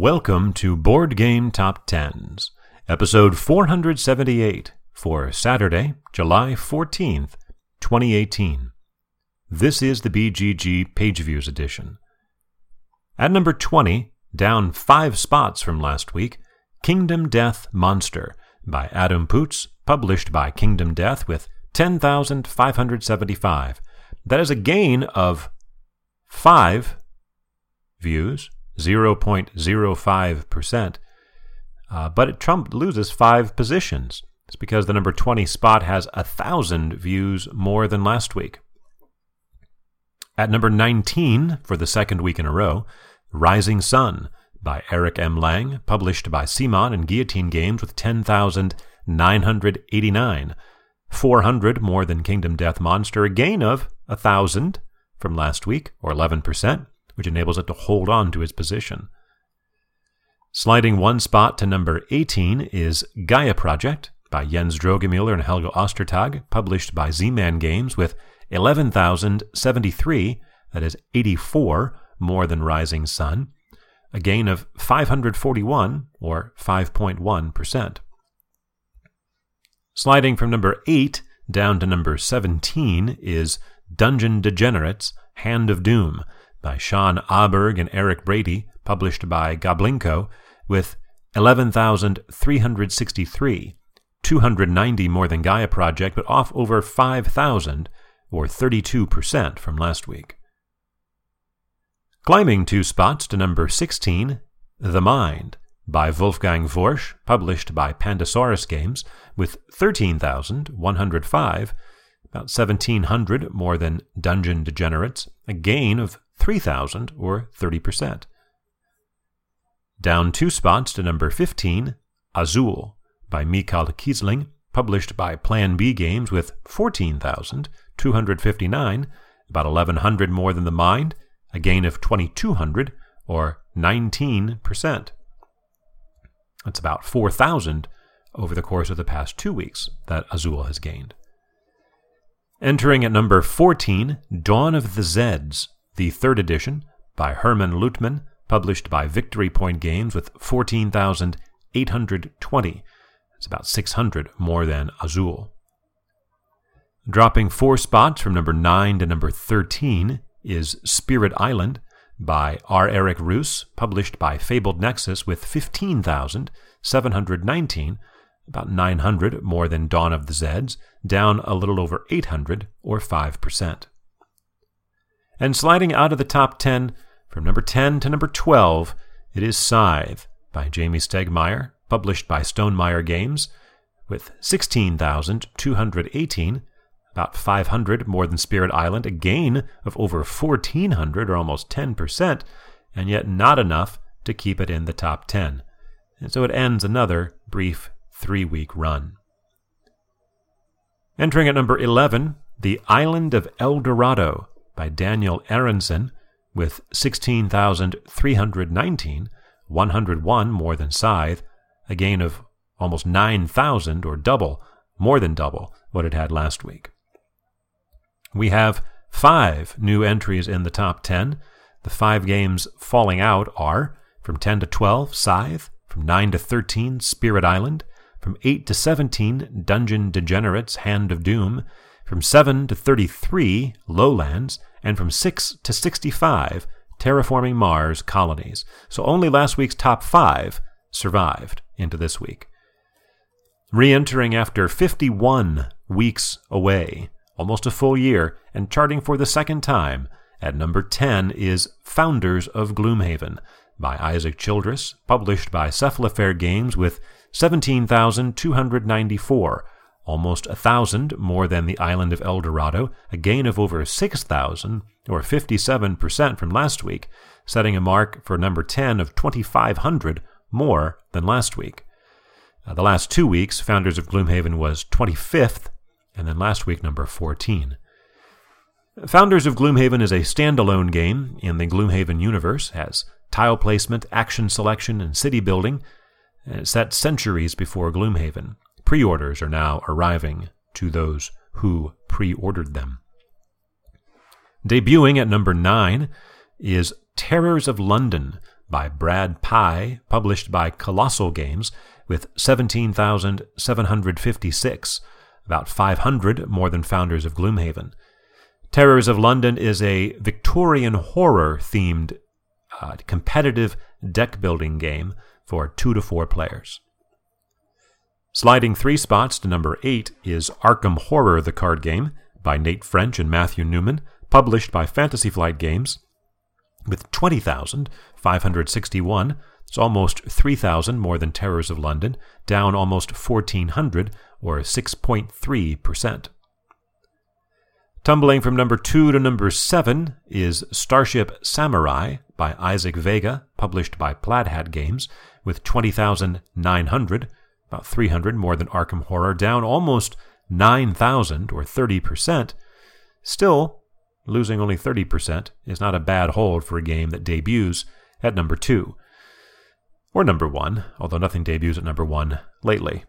Welcome to Board Game Top Tens, episode 478 for Saturday, July 14th, 2018. This is the BGG Page Views edition. At number 20, down five spots from last week, Kingdom Death Monster by Adam Poots, published by Kingdom Death with 10,575. That is a gain of 5 views, 0.05%. Uh, but Trump loses 5 positions. It's because the number 20 spot has a 1,000 views more than last week. At number 19 for the second week in a row, Rising Sun by Eric M. Lang, published by CMON and Guillotine Games with 10,989. 400 more than Kingdom Death Monster, a gain of 1,000 from last week, or 11%, which enables it to hold on to its position. Sliding one spot to number 18 is Gaia Project by Jens Drogemuller and Helge Ostertag, published by Z-Man Games with 11,073, that is 84 more than Rising Sun, a gain of 541, or 5.1%. Sliding from number 8 down to number 17 is Dungeon Degenerates Hand of Doom by Sean Aberg and Eric Brady, published by Goblinko, with 11,363, 290 more than Gaia Project, but off over 5,000, or 32% from last week. Climbing two spots to number 16, The Mind by Wolfgang Warsch, published by Pandasaurus Games, with 13,105, about 1,700 more than Dungeon Degenerates, a gain of 3,000 or 30%. Down two spots to number 15, Azul by Michael Kiesling, published by Plan B Games, with 14,259, about 1,100 more than The Mind, a gain of 2,200 or 19%. That's about 4,000 over the course of the past two weeks that Azul has gained. Entering at number 14, Dawn of the Zeds, the third edition by Hermann Luttmann, published by Victory Point Games with 14,820. It's about 600 more than Azul. Dropping four spots from number 9 to number 13 is Spirit Island by R. Eric Reuss, published by Fabled Nexus with 15,719, about 900 more than Dawn of the Zeds, down a little over 800, or 5%. And sliding out of the top 10, from number 10 to number 12, it is Scythe by Jamey Stegmaier, published by Stonemaier Games, with 16,218, about 500 more than Spirit Island, a gain of over 1,400 or almost 10%, and yet not enough to keep it in the top 10. And so it ends another brief three week run. Entering at number 11, The Island of El Dorado by Daniel Aronson, with 16,319, 101 more than Scythe, a gain of almost 9,000 or double, more than double what it had last week. We have five new entries in the top 10. The five games falling out are from 10 to 12, Scythe, from 9 to 13, Spirit Island, from 8 to 17, Dungeon Degenerates, Hand of Doom, from 7 to 33, Lowlands, and from 6 to 65, Terraforming Mars Colonies. So only last week's top 5 survived into this week. Re entering after 51 weeks away almost a full year, and charting for the second time. At number 10 is Founders of Gloomhaven by Isaac Childress, published by Cephalofair Games with 17,294, almost a thousand more than the island of El Dorado, a gain of over 6,000, or 57% from last week, setting a mark for number 10 of 2,500 more than last week. Uh, the last two weeks, Founders of Gloomhaven was 25th and then last week, number 14. Founders of Gloomhaven is a standalone game in the Gloomhaven universe, has tile placement, action selection, and city building, set centuries before Gloomhaven. Pre orders are now arriving to those who pre ordered them. Debuting at number 9 is Terrors of London by Brad Pye, published by Colossal Games, with 17,756, about 500 more than Founders of Gloomhaven. Terrors of London is a Victorian horror themed uh, competitive deck building game for two to four players. Sliding three spots to number eight is Arkham Horror, the card game, by Nate French and Matthew Newman, published by Fantasy Flight Games, with 20,561. It's almost 3,000 more than Terrors of London, down almost 1,400, or 6.3%. Tumbling from number 2 to number 7 is Starship Samurai by Isaac Vega, published by Plaid Hat Games, with 20,900, about 300 more than Arkham Horror, down almost 9,000 or 30%. Still, losing only 30% is not a bad hold for a game that debuts at number 2. Or number 1, although nothing debuts at number 1 lately.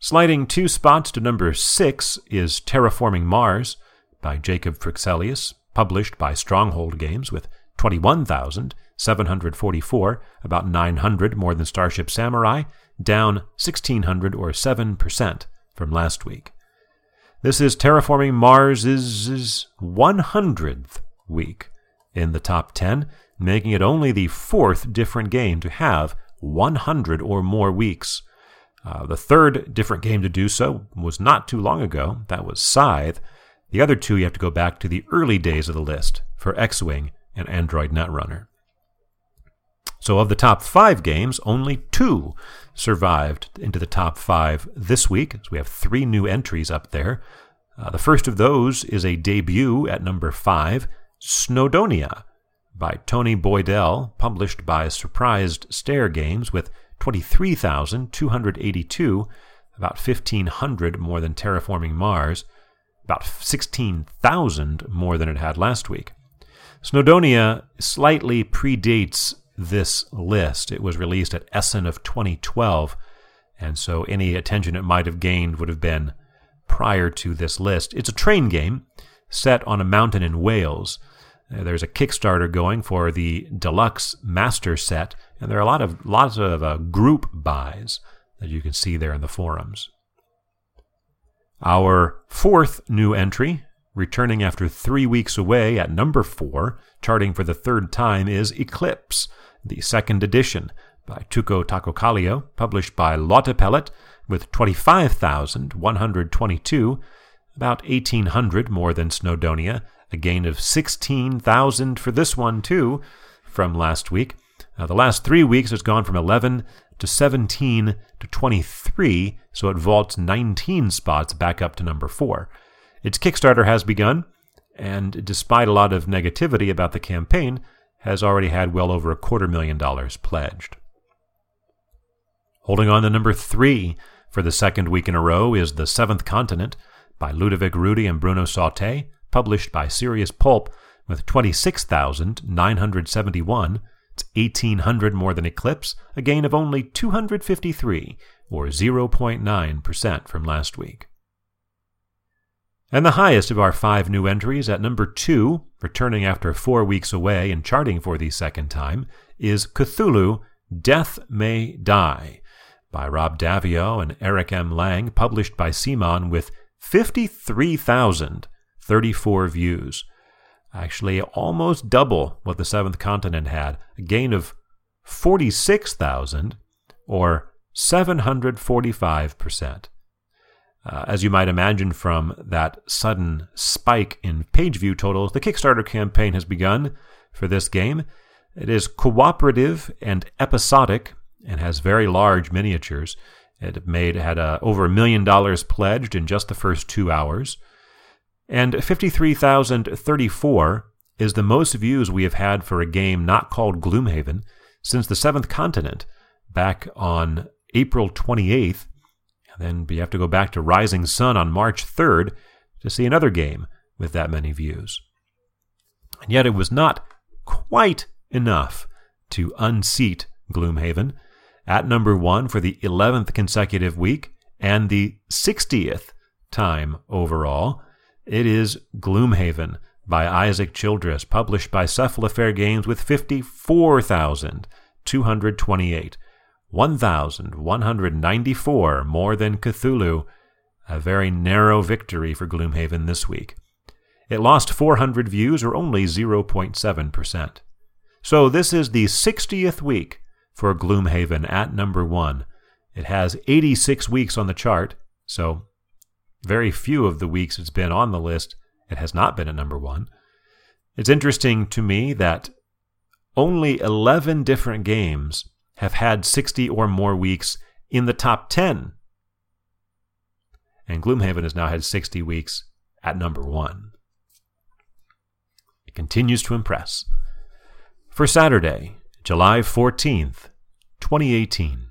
Sliding two spots to number 6 is Terraforming Mars by Jacob Fryxelius, published by Stronghold Games with 21,744, about 900 more than Starship Samurai, down 1,600 or 7% from last week. This is Terraforming Mars' 100th week in the top 10, making it only the fourth different game to have 100 or more weeks. Uh, the third different game to do so was not too long ago. That was Scythe. The other two you have to go back to the early days of the list for X Wing and Android Netrunner. So, of the top five games, only two survived into the top five this week. So, we have three new entries up there. Uh, the first of those is a debut at number five, Snowdonia, by Tony Boydell, published by Surprised Stare Games, with 23,282, about 1,500 more than Terraforming Mars, about 16,000 more than it had last week. Snowdonia slightly predates this list. It was released at Essen of 2012, and so any attention it might have gained would have been prior to this list. It's a train game set on a mountain in Wales. Uh, there's a Kickstarter going for the deluxe master set, and there are a lot of lots of uh, group buys that you can see there in the forums. Our fourth new entry Returning after three weeks away at number four, charting for the third time, is Eclipse, the second edition by Touko Tahkokallio, published by Lautapelit, with 25,122, about 1,800 more than Snowdonia, a gain of 16,000 for this one, too, from last week. The last three weeks has gone from 11 to 17 to 23, so it vaults 19 spots back up to number 4. Its Kickstarter has begun, and despite a lot of negativity about the campaign, has already had well over a quarter million dollars pledged. Holding on to number three for the second week in a row is The Seventh Continent by Ludovic Roudy and Bruno Sautter, published by Serious Pulp with 26,971. It's 1,800 more than Eclipse, a gain of only 253, or 0.9% from last week. And the highest of our five new entries at number two, returning after four weeks away and charting for the second time, is Cthulhu Death May Die by Rob Daviau and Eric M. Lang, published by CMON with 53,034 views. Actually, almost double what the Seventh Continent had, a gain of 46,000 or 745%. Uh, as you might imagine from that sudden spike in page view totals, the Kickstarter campaign has begun for this game. It is cooperative and episodic and has very large miniatures. It made had uh, over a million dollars pledged in just the first two hours, and 53,034 is the most views we have had for a game not called Gloomhaven since the Seventh Continent back on April 28th, then you have to go back to Rising Sun on March 3rd to see another game with that many views. And yet it was not quite enough to unseat Gloomhaven at number one for the 11th consecutive week and the 60th time overall. It is Gloomhaven by Isaac Childress, published by Cephalofair Games with 54,228. 1,194 more than Cthulhu. A very narrow victory for Gloomhaven this week. It lost 400 views, or only 0.7%. So this is the 60th week for Gloomhaven at number one. It has 86 weeks on the chart, so very few of the weeks it's been on the list, it has not been at number one. It's interesting to me that only 11 different games have had 60 or more weeks in the top 10. And Gloomhaven has now had 60 weeks at number one. It continues to impress. For Saturday, July 14th, 2018.